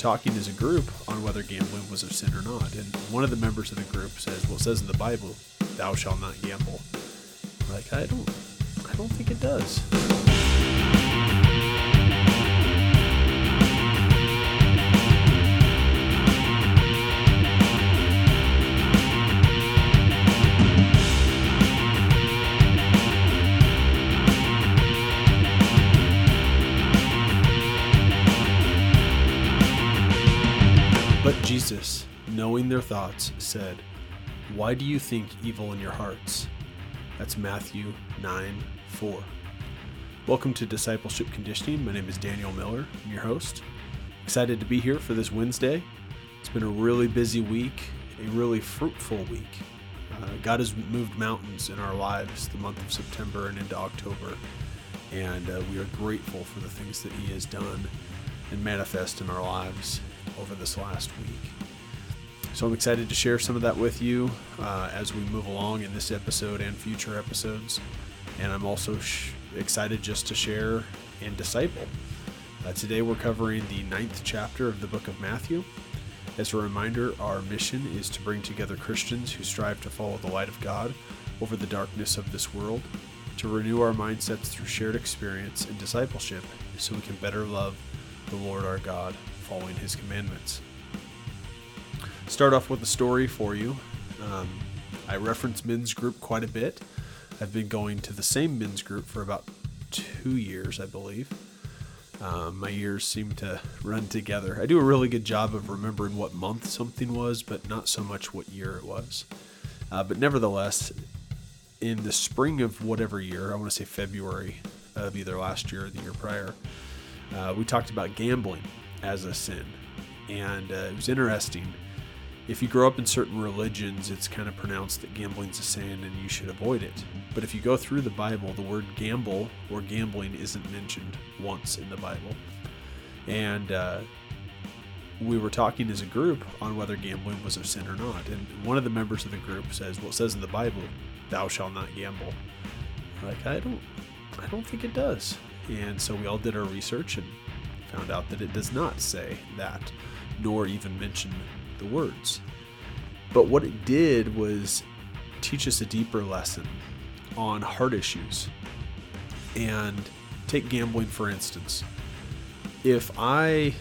talking as a group on whether gambling was a sin or not. And one of the members of the group says, "Well, it says in the Bible, thou shalt not gamble." like, I don't, I don't think it does. Jesus, knowing their thoughts, said, Why do you think evil in your hearts? That's Matthew 9 4. Welcome to Discipleship Conditioning. My name is Daniel Miller. I'm your host. Excited to be here for this Wednesday. It's been a really busy week, a really fruitful week. Uh, God has moved mountains in our lives the month of September and into October, and uh, we are grateful for the things that He has done and manifest in our lives over this last week. So I'm excited to share some of that with you uh, as we move along in this episode and future episodes. And I'm also sh- excited just to share and disciple. Uh, today we're covering the ninth chapter of the book of Matthew. As a reminder, our mission is to bring together Christians who strive to follow the light of God over the darkness of this world, to renew our mindsets through shared experience and discipleship so we can better love the Lord our God, following his commandments start off with a story for you. Um, I reference men's group quite a bit. I've been going to the same men's group for about two years, I believe. Um, my years seem to run together. I do a really good job of remembering what month something was, but not so much what year it was. Uh, but nevertheless, in the spring of whatever year, I want to say February of either last year or the year prior, uh, we talked about gambling as a sin. And uh, it was interesting if you grow up in certain religions, it's kind of pronounced that gambling's a sin and you should avoid it. But if you go through the Bible, the word gamble or gambling isn't mentioned once in the Bible. And uh, we were talking as a group on whether gambling was a sin or not. And one of the members of the group says, "Well, it says in the Bible, thou shalt not gamble." Like I don't, I don't think it does. And so we all did our research and found out that it does not say that, nor even mention the words. But what it did was teach us a deeper lesson on heart issues. And take gambling, for instance. If I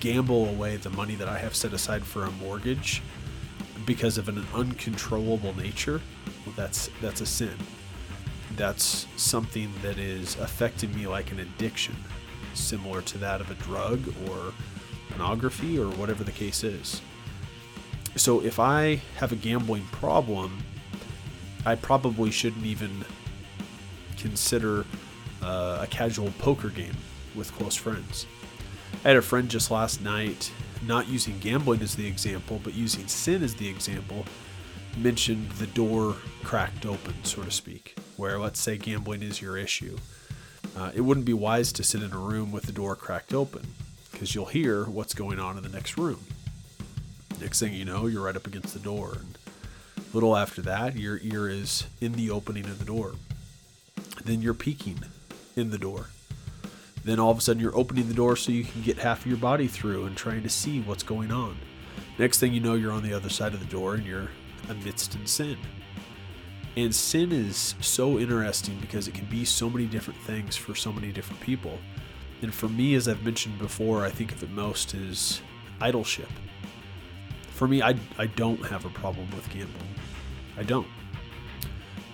gamble away the money that I have set aside for a mortgage because of an uncontrollable nature, well, that's that's a sin. That's something that is affecting me like an addiction, similar to that of a drug or pornography or whatever the case is. So if I have a gambling problem, I probably shouldn't even consider uh, a casual poker game with close friends. I had a friend just last night, not using gambling as the example, but using sin as the example, mentioned the door cracked open, so to speak, where let's say gambling is your issue. Uh, it wouldn't be wise to sit in a room with the door cracked open because you'll hear what's going on in the next room. Next thing you know, you're right up against the door. And a little after that, your ear is in the opening of the door. Then you're peeking in the door. Then all of a sudden, you're opening the door so you can get half of your body through and trying to see what's going on. Next thing you know, you're on the other side of the door and you're amidst in sin. And sin is so interesting because it can be so many different things for so many different people. And for me, as I've mentioned before, I think of it most as idolship for me, I, I don't have a problem with gambling. I don't.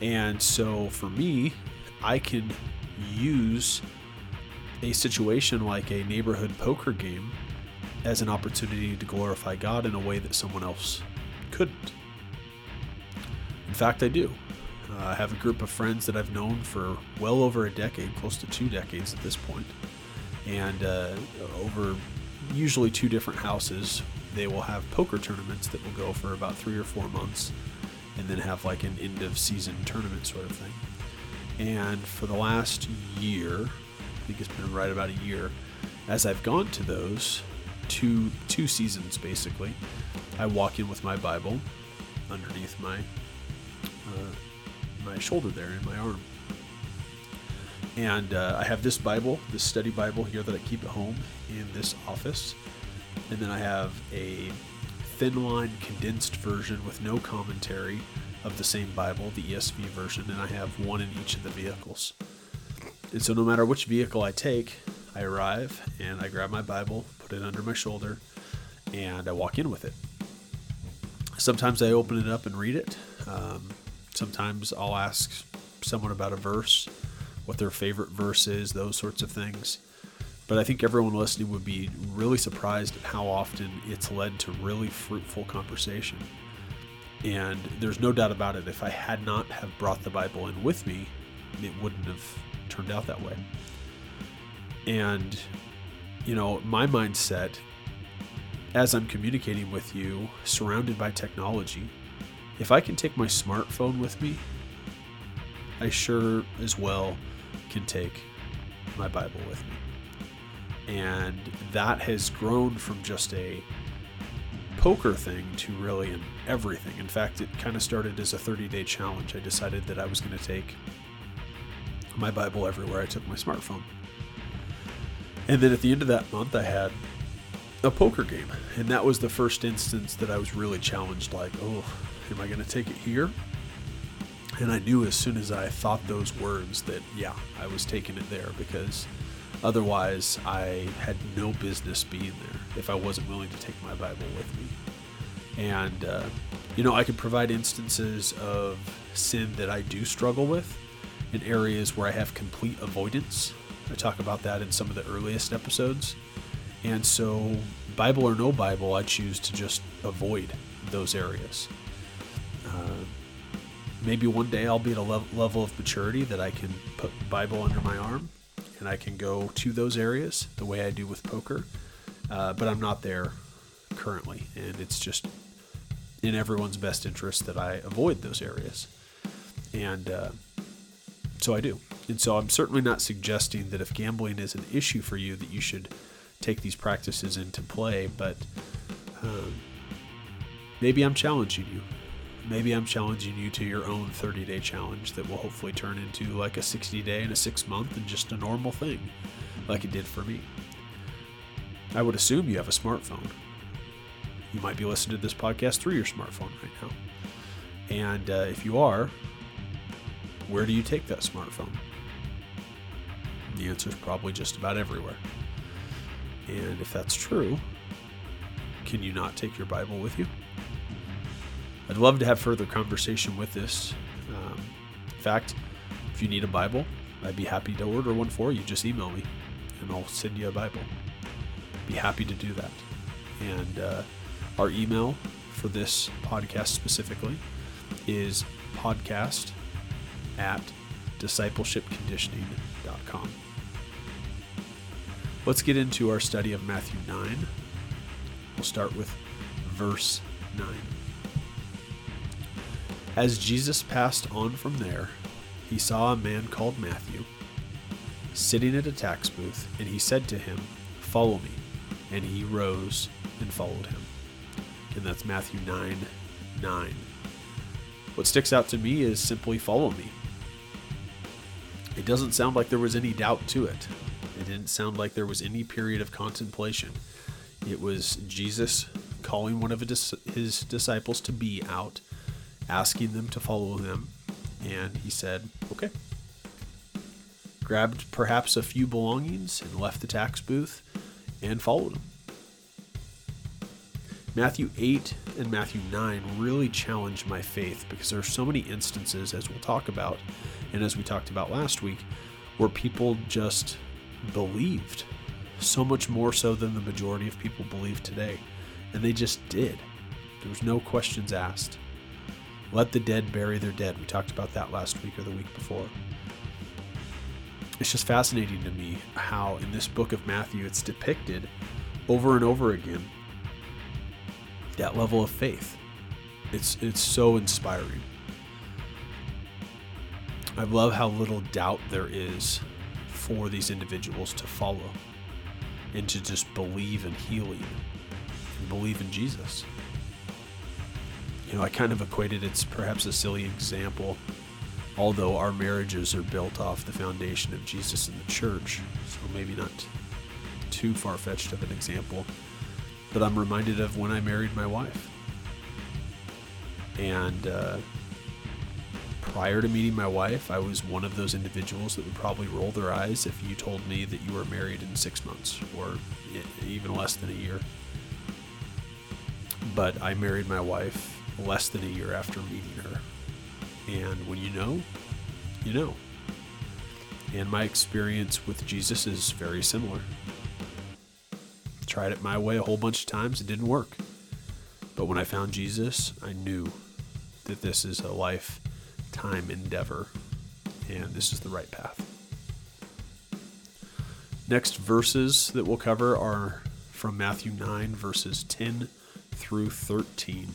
And so for me, I can use a situation like a neighborhood poker game as an opportunity to glorify God in a way that someone else couldn't. In fact, I do. Uh, I have a group of friends that I've known for well over a decade, close to two decades at this point, and uh, over usually two different houses they will have poker tournaments that will go for about three or four months and then have like an end of season tournament sort of thing. And for the last year, I think it's been right about a year, as I've gone to those two two seasons basically, I walk in with my Bible underneath my uh, my shoulder there in my arm. And uh, I have this Bible, this study Bible here that I keep at home in this office and then I have a thin line condensed version with no commentary of the same Bible, the ESV version, and I have one in each of the vehicles. And so no matter which vehicle I take, I arrive and I grab my Bible, put it under my shoulder, and I walk in with it. Sometimes I open it up and read it. Um, sometimes I'll ask someone about a verse, what their favorite verse is, those sorts of things. But I think everyone listening would be really surprised at how often it's led to really fruitful conversation. And there's no doubt about it, if I had not have brought the Bible in with me, it wouldn't have turned out that way. And, you know, my mindset as I'm communicating with you, surrounded by technology, if I can take my smartphone with me, I sure as well can take my Bible with me. And that has grown from just a poker thing to really an everything. In fact, it kind of started as a 30 day challenge. I decided that I was going to take my Bible everywhere I took my smartphone. And then at the end of that month, I had a poker game. And that was the first instance that I was really challenged like, oh, am I going to take it here? And I knew as soon as I thought those words that, yeah, I was taking it there because otherwise I had no business being there if I wasn't willing to take my Bible with me. And, uh, you know, I could provide instances of sin that I do struggle with in areas where I have complete avoidance. I talk about that in some of the earliest episodes. And so, Bible or no Bible, I choose to just avoid those areas. Uh, maybe one day I'll be at a level of maturity that I can put Bible under my arm and I can go to those areas the way I do with poker. Uh, but I'm not there currently, and it's just in everyone's best interest that I avoid those areas. And uh, so I do. And so I'm certainly not suggesting that if gambling is an issue for you, that you should take these practices into play, but um, maybe I'm challenging you. Maybe I'm challenging you to your own 30 day challenge that will hopefully turn into like a 60 day and a six month and just a normal thing, like it did for me. I would assume you have a smartphone. You might be listening to this podcast through your smartphone right now. And uh, if you are, where do you take that smartphone? The answer is probably just about everywhere. And if that's true, can you not take your Bible with you? I'd love to have further conversation with this. Um, in fact, if you need a Bible, I'd be happy to order one for you. Just email me and I'll send you a Bible. Be happy to do that. And uh, our email for this podcast specifically is podcast at discipleshipconditioning.com. Let's get into our study of Matthew 9. We'll start with verse 9. As Jesus passed on from there, he saw a man called Matthew sitting at a tax booth, and he said to him, Follow me. And he rose and followed him. And that's Matthew 9 9. What sticks out to me is simply follow me. It doesn't sound like there was any doubt to it. It didn't sound like there was any period of contemplation. It was Jesus calling one of his disciples to be out, asking them to follow him, and he said, Okay. Grabbed perhaps a few belongings and left the tax booth and followed him. Matthew 8 and Matthew 9 really challenge my faith because there are so many instances, as we'll talk about, and as we talked about last week, where people just believed so much more so than the majority of people believe today. And they just did. There was no questions asked. Let the dead bury their dead. We talked about that last week or the week before. It's just fascinating to me how in this book of Matthew it's depicted over and over again that level of faith. It's it's so inspiring. I love how little doubt there is for these individuals to follow and to just believe in healing and believe in Jesus. You know, I kind of equated it's perhaps a silly example, although our marriages are built off the foundation of Jesus and the church, so maybe not too far fetched of an example. but I'm reminded of when I married my wife. And uh, prior to meeting my wife, I was one of those individuals that would probably roll their eyes if you told me that you were married in six months or even less than a year. But I married my wife less than a year after meeting her. And when you know, you know. And my experience with Jesus is very similar. Tried it my way a whole bunch of times, it didn't work. But when I found Jesus, I knew that this is a lifetime endeavor and this is the right path. Next verses that we'll cover are from Matthew 9, verses 10 through 13.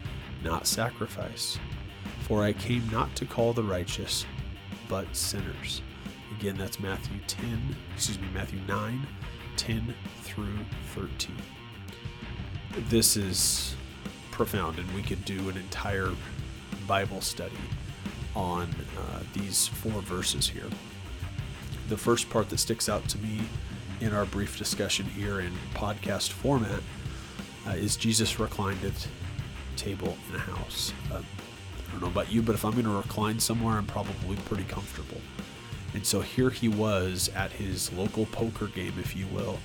not sacrifice. For I came not to call the righteous, but sinners. Again, that's Matthew 10, excuse me, Matthew 9, 10 through 13. This is profound, and we could do an entire Bible study on uh, these four verses here. The first part that sticks out to me in our brief discussion here in podcast format uh, is Jesus reclined at table in a house. Uh, I don't know about you, but if I'm going to recline somewhere, I'm probably pretty comfortable. And so here he was at his local poker game, if you will,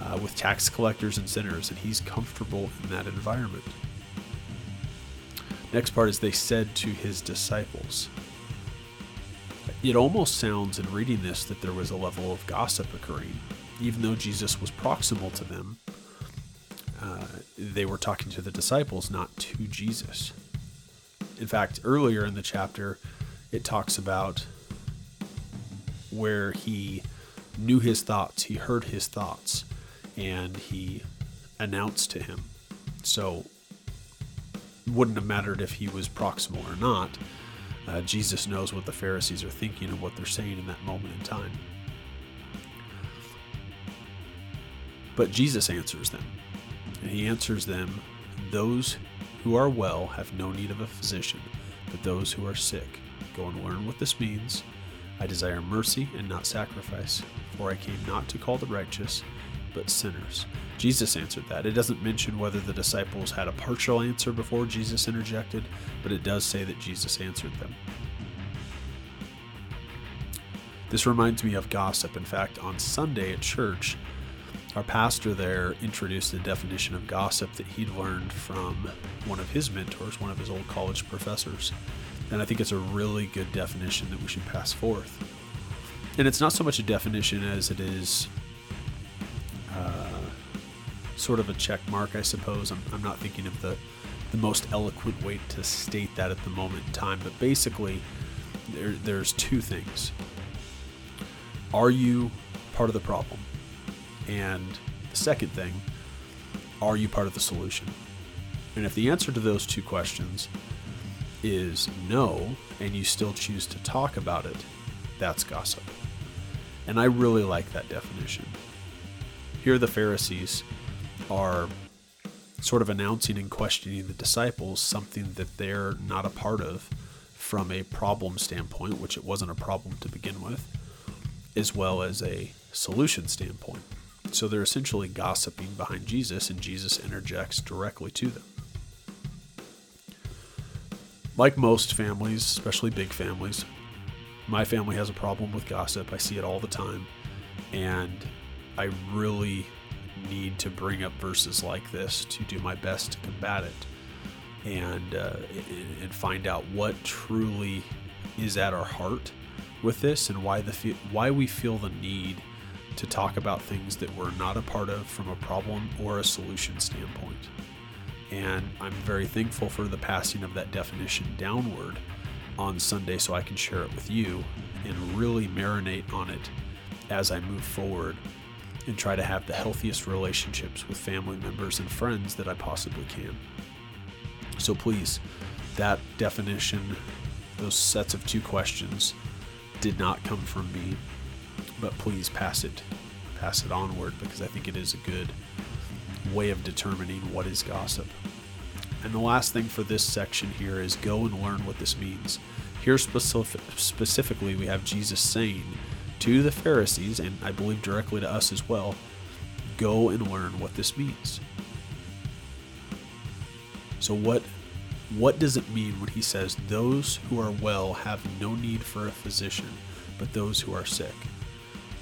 uh, with tax collectors and sinners, and he's comfortable in that environment. Next part is they said to his disciples. It almost sounds in reading this that there was a level of gossip occurring. Even though Jesus was proximal to them, they were talking to the disciples, not to Jesus. In fact, earlier in the chapter, it talks about where he knew his thoughts, he heard his thoughts, and he announced to him. So, wouldn't have mattered if he was proximal or not. Uh, Jesus knows what the Pharisees are thinking and what they're saying in that moment in time. But Jesus answers them. And he answers them Those who are well have no need of a physician, but those who are sick. Go and learn what this means. I desire mercy and not sacrifice, for I came not to call the righteous, but sinners. Jesus answered that. It doesn't mention whether the disciples had a partial answer before Jesus interjected, but it does say that Jesus answered them. This reminds me of gossip. In fact, on Sunday at church, our pastor there introduced a definition of gossip that he'd learned from one of his mentors, one of his old college professors. And I think it's a really good definition that we should pass forth. And it's not so much a definition as it is uh, sort of a check mark, I suppose. I'm, I'm not thinking of the, the most eloquent way to state that at the moment in time, but basically, there, there's two things. Are you part of the problem? And the second thing, are you part of the solution? And if the answer to those two questions is no, and you still choose to talk about it, that's gossip. And I really like that definition. Here, the Pharisees are sort of announcing and questioning the disciples something that they're not a part of from a problem standpoint, which it wasn't a problem to begin with, as well as a solution standpoint. So they're essentially gossiping behind Jesus, and Jesus interjects directly to them. Like most families, especially big families, my family has a problem with gossip. I see it all the time. And I really need to bring up verses like this to do my best to combat it and, uh, and find out what truly is at our heart with this and why the why we feel the need to talk about things that we're not a part of from a problem or a solution standpoint. And I'm very thankful for the passing of that definition downward on Sunday so I can share it with you and really marinate on it as I move forward and try to have the healthiest relationships with family members and friends that I possibly can. So please, that definition, those sets of two questions, did not come from me, but please pass it, pass it onward because I think it is a good way of determining what is gossip. And the last thing for this section here is go and learn what this means. Here specific, specifically, we have Jesus saying to the Pharisees, and I believe directly to us as well, go and learn what this means. So what what does it mean when he says those who are well have no need for a physician, but those who are sick?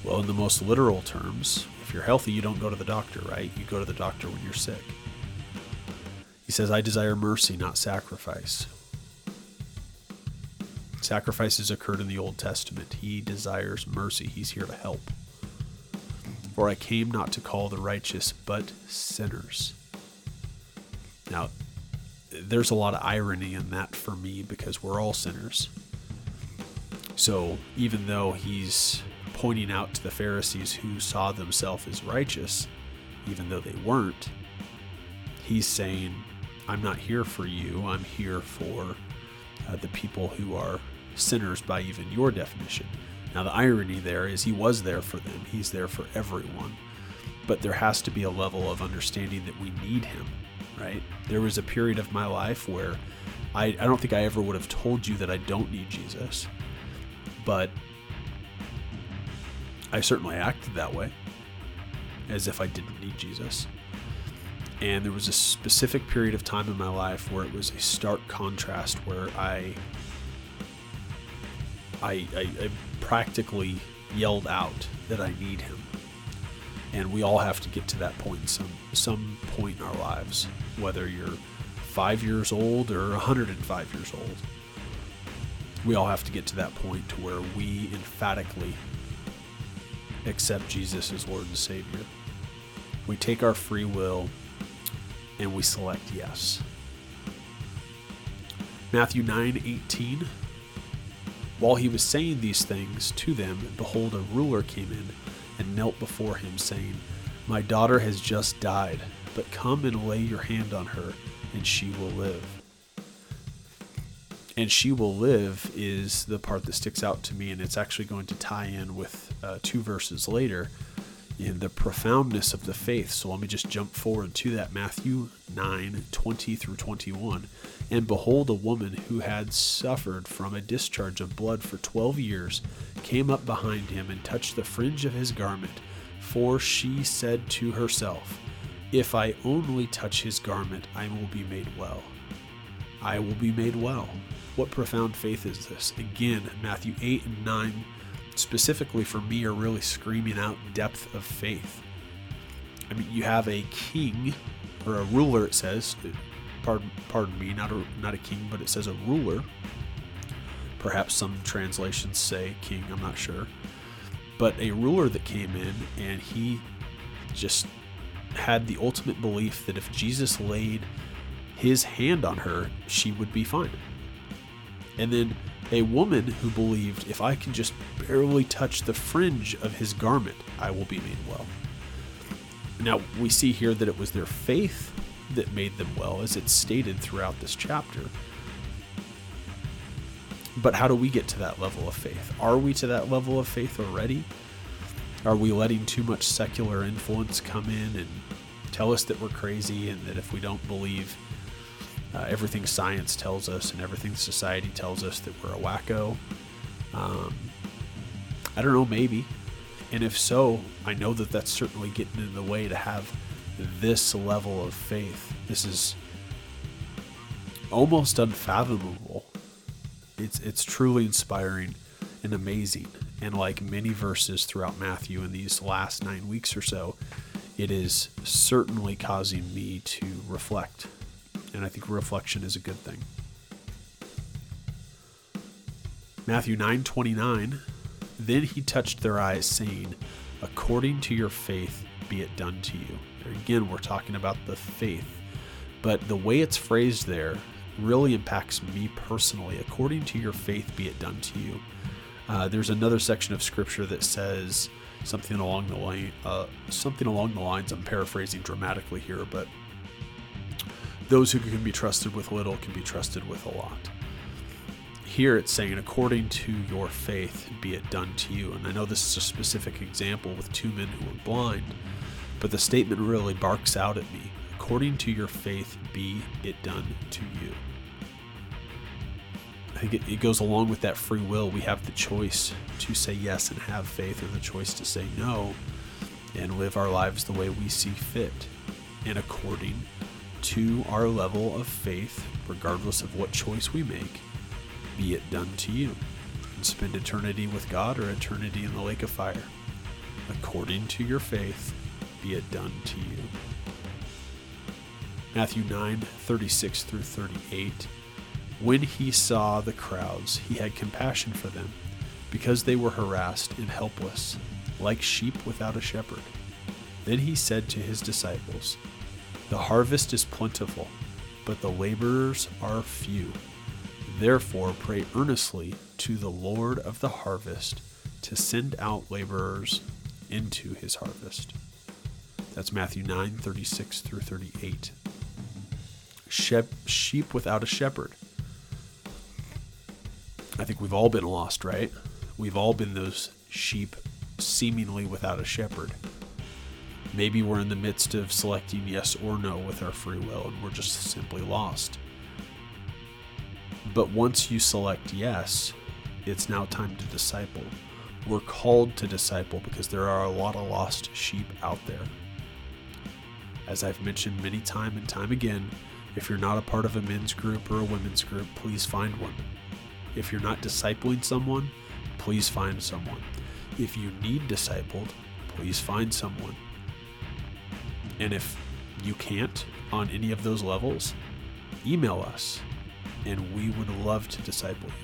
Well, in the most literal terms, if you're healthy, you don't go to the doctor, right? You go to the doctor when you're sick. He says, I desire mercy, not sacrifice. Sacrifices occurred in the Old Testament. He desires mercy. He's here to help. For I came not to call the righteous, but sinners. Now, there's a lot of irony in that for me because we're all sinners. So even though he's pointing out to the Pharisees who saw themselves as righteous, even though they weren't, he's saying, I'm not here for you. I'm here for uh, the people who are sinners by even your definition. Now, the irony there is he was there for them, he's there for everyone. But there has to be a level of understanding that we need him, right? There was a period of my life where I, I don't think I ever would have told you that I don't need Jesus, but I certainly acted that way, as if I didn't need Jesus. And there was a specific period of time in my life where it was a stark contrast where I I, I, I practically yelled out that I need him. And we all have to get to that point some some point in our lives, whether you're five years old or 105 years old. We all have to get to that point to where we emphatically accept Jesus as Lord and Savior. We take our free will and we select yes. Matthew 9 18 while he was saying these things to them, behold, a ruler came in and knelt before him, saying, My daughter has just died, but come and lay your hand on her, and she will live. And she will live is the part that sticks out to me, and it's actually going to tie in with uh, two verses later in the profoundness of the faith. So let me just jump forward to that Matthew 9 20 through 21. And behold, a woman who had suffered from a discharge of blood for twelve years came up behind him and touched the fringe of his garment. For she said to herself, If I only touch his garment, I will be made well. I will be made well. What profound faith is this? Again, Matthew 8 and 9, specifically for me, are really screaming out depth of faith. I mean, you have a king, or a ruler, it says, pardon, pardon me, not a, not a king, but it says a ruler. Perhaps some translations say king, I'm not sure. But a ruler that came in and he just had the ultimate belief that if Jesus laid his hand on her, she would be fine. And then a woman who believed if I can just barely touch the fringe of his garment, I will be made well. Now, we see here that it was their faith that made them well, as it's stated throughout this chapter. But how do we get to that level of faith? Are we to that level of faith already? Are we letting too much secular influence come in and tell us that we're crazy and that if we don't believe uh, everything science tells us and everything society tells us that we're a wacko? Um, I don't know, maybe. And if so, I know that that's certainly getting in the way to have this level of faith. This is almost unfathomable. It's it's truly inspiring and amazing. And like many verses throughout Matthew in these last 9 weeks or so, it is certainly causing me to reflect. And I think reflection is a good thing. Matthew 9:29 Then he touched their eyes saying, "According to your faith be it done to you." Again, we're talking about the faith. But the way it's phrased there really impacts me personally. According to your faith, be it done to you. Uh, there's another section of scripture that says, something along the line, uh, something along the lines. I'm paraphrasing dramatically here, but those who can be trusted with little can be trusted with a lot. Here it's saying, according to your faith, be it done to you. And I know this is a specific example with two men who were blind, but the statement really barks out at me according to your faith, be it done to you. I think it, it, goes along with that free will. We have the choice to say yes and have faith, or the choice to say no and live our lives the way we see fit and according to our level of faith, regardless of what choice we make, be it done to you. And spend eternity with God or eternity in the lake of fire. According to your faith, be it done to you. Matthew 9 36 through 38. When he saw the crowds, he had compassion for them, because they were harassed and helpless, like sheep without a shepherd. Then he said to his disciples, The harvest is plentiful, but the laborers are few. Therefore, pray earnestly to the Lord of the harvest to send out laborers into his harvest. That's Matthew 9 36 through 38. sheep without a shepherd. I think we've all been lost, right? We've all been those sheep seemingly without a shepherd. Maybe we're in the midst of selecting yes or no with our free will and we're just simply lost. But once you select yes, it's now time to disciple. We're called to disciple because there are a lot of lost sheep out there. As I've mentioned many time and time again, if you're not a part of a men's group or a women's group, please find one. If you're not discipling someone, please find someone. If you need discipled, please find someone. And if you can't on any of those levels, email us and we would love to disciple you.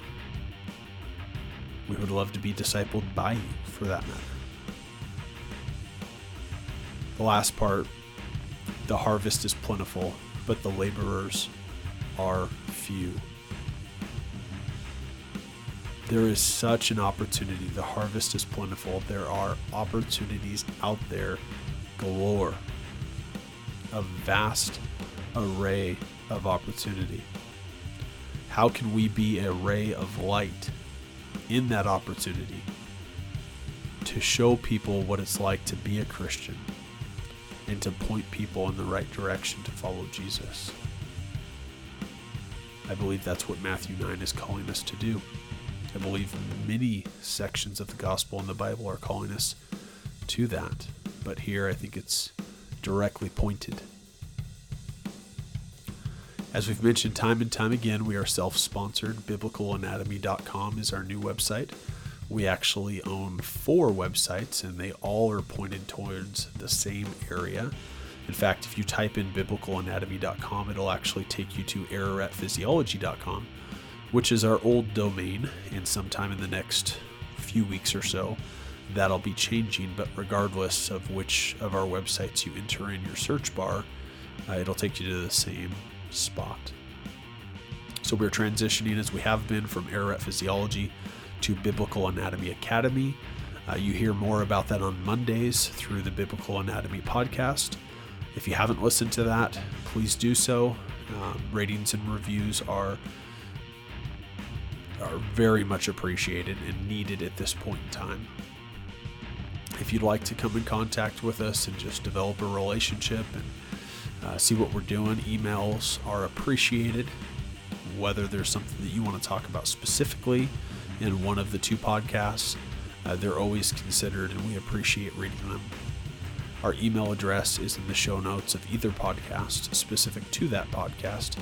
We would love to be discipled by you for that matter. The last part the harvest is plentiful, but the laborers are few. There is such an opportunity. The harvest is plentiful. There are opportunities out there galore. A vast array of opportunity. How can we be a ray of light in that opportunity to show people what it's like to be a Christian and to point people in the right direction to follow Jesus? I believe that's what Matthew 9 is calling us to do. I believe many sections of the gospel in the Bible are calling us to that, but here I think it's directly pointed as we've mentioned time and time again, we are self sponsored. BiblicalAnatomy.com is our new website. We actually own four websites, and they all are pointed towards the same area. In fact, if you type in BiblicalAnatomy.com, it'll actually take you to AraratPhysiology.com, which is our old domain. And sometime in the next few weeks or so, that'll be changing. But regardless of which of our websites you enter in your search bar, uh, it'll take you to the same spot. So we're transitioning as we have been from Ararat Physiology to Biblical Anatomy Academy. Uh, you hear more about that on Mondays through the Biblical Anatomy podcast. If you haven't listened to that, please do so. Um, ratings and reviews are are very much appreciated and needed at this point in time. If you'd like to come in contact with us and just develop a relationship and uh, see what we're doing. Emails are appreciated. Whether there's something that you want to talk about specifically in one of the two podcasts, uh, they're always considered and we appreciate reading them. Our email address is in the show notes of either podcast, specific to that podcast.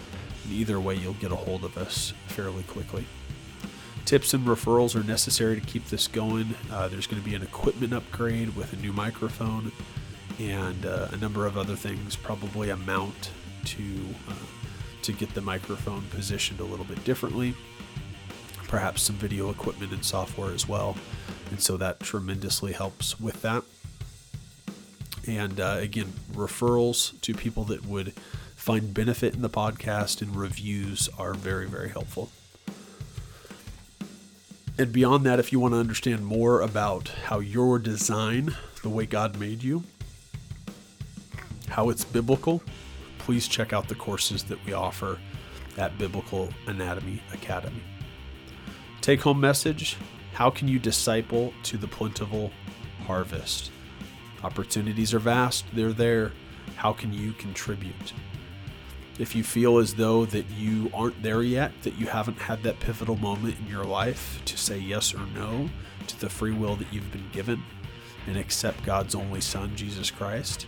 And either way, you'll get a hold of us fairly quickly. Tips and referrals are necessary to keep this going. Uh, there's going to be an equipment upgrade with a new microphone and uh, a number of other things, probably a mount to uh, to get the microphone positioned a little bit differently. Perhaps some video equipment and software as well, and so that tremendously helps with that. And uh, again, referrals to people that would find benefit in the podcast and reviews are very very helpful. And beyond that, if you want to understand more about how your design, the way God made you, how it's biblical, please check out the courses that we offer at Biblical Anatomy Academy. Take home message How can you disciple to the plentiful harvest? Opportunities are vast, they're there. How can you contribute? If you feel as though that you aren't there yet, that you haven't had that pivotal moment in your life to say yes or no to the free will that you've been given and accept God's only Son, Jesus Christ,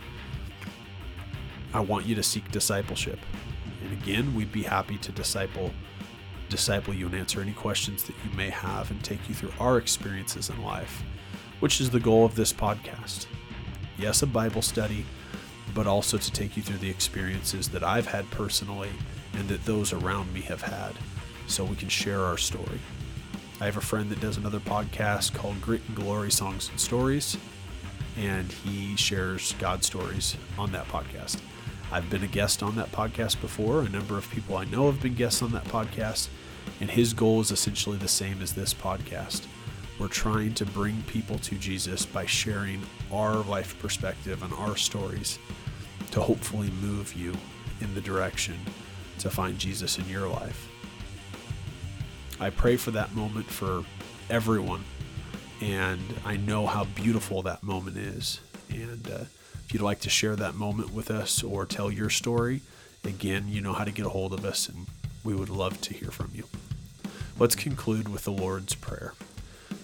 I want you to seek discipleship. And again, we'd be happy to disciple disciple you and answer any questions that you may have and take you through our experiences in life, which is the goal of this podcast. Yes, a Bible study, but also to take you through the experiences that I've had personally and that those around me have had so we can share our story. I have a friend that does another podcast called Grit and Glory Songs and Stories, and he shares God stories on that podcast. I've been a guest on that podcast before. A number of people I know have been guests on that podcast, and his goal is essentially the same as this podcast. We're trying to bring people to Jesus by sharing our life perspective and our stories to hopefully move you in the direction to find Jesus in your life. I pray for that moment for everyone, and I know how beautiful that moment is. And uh, if you'd like to share that moment with us or tell your story, again, you know how to get a hold of us, and we would love to hear from you. Let's conclude with the Lord's Prayer.